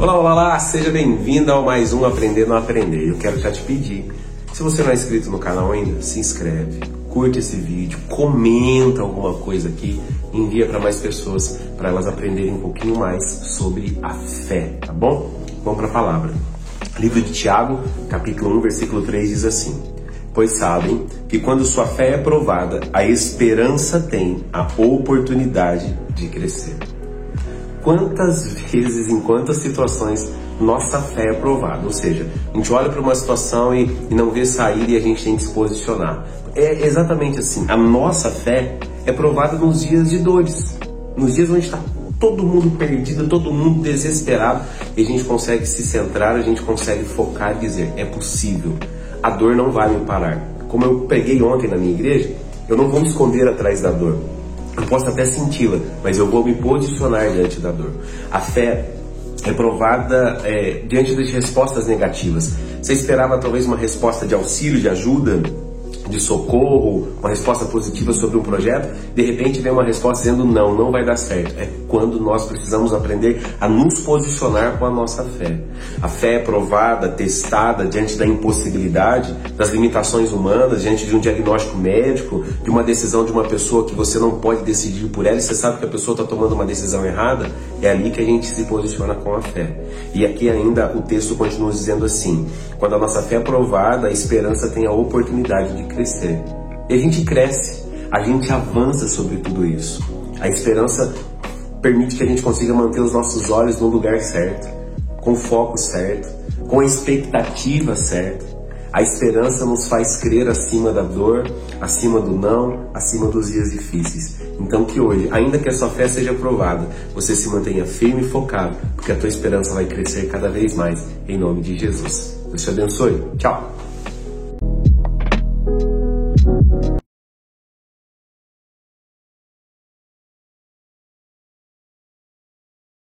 Olá, olá, olá, seja bem-vindo ao mais um Aprender Não Aprender. Eu quero já te pedir, se você não é inscrito no canal ainda, se inscreve, curte esse vídeo, comenta alguma coisa aqui, envia para mais pessoas, para elas aprenderem um pouquinho mais sobre a fé, tá bom? Vamos para a palavra. Livro de Tiago, capítulo 1, versículo 3 diz assim: Pois sabem que quando sua fé é provada, a esperança tem a oportunidade de crescer. Quantas vezes, em quantas situações, nossa fé é provada? Ou seja, a gente olha para uma situação e, e não vê saída e a gente tem que se posicionar. É exatamente assim. A nossa fé é provada nos dias de dores, nos dias onde está todo mundo perdido, todo mundo desesperado, e a gente consegue se centrar, a gente consegue focar e dizer: é possível, a dor não vai me parar. Como eu preguei ontem na minha igreja, eu não vou me esconder atrás da dor. Eu posso até senti-la, mas eu vou me posicionar diante da dor. A fé é provada é, diante de respostas negativas. Você esperava talvez uma resposta de auxílio, de ajuda, de socorro, uma resposta positiva sobre um projeto, de repente vem uma resposta dizendo não, não vai dar certo. É quando nós precisamos aprender a nos posicionar com a nossa fé. A fé é provada, testada diante da impossibilidade, das limitações humanas, diante de um diagnóstico médico, de uma decisão de uma pessoa que você não pode decidir por ela e você sabe que a pessoa está tomando uma decisão errada. É ali que a gente se posiciona com a fé. E aqui ainda o texto continua dizendo assim: quando a nossa fé é provada, a esperança tem a oportunidade de crescer. E a gente cresce, a gente avança sobre tudo isso. A esperança permite que a gente consiga manter os nossos olhos no lugar certo, com o foco certo, com a expectativa certa. A esperança nos faz crer acima da dor, acima do não, acima dos dias difíceis. Então que hoje, ainda que a sua fé seja provada, você se mantenha firme e focado, porque a tua esperança vai crescer cada vez mais, em nome de Jesus. Deus te abençoe. Tchau!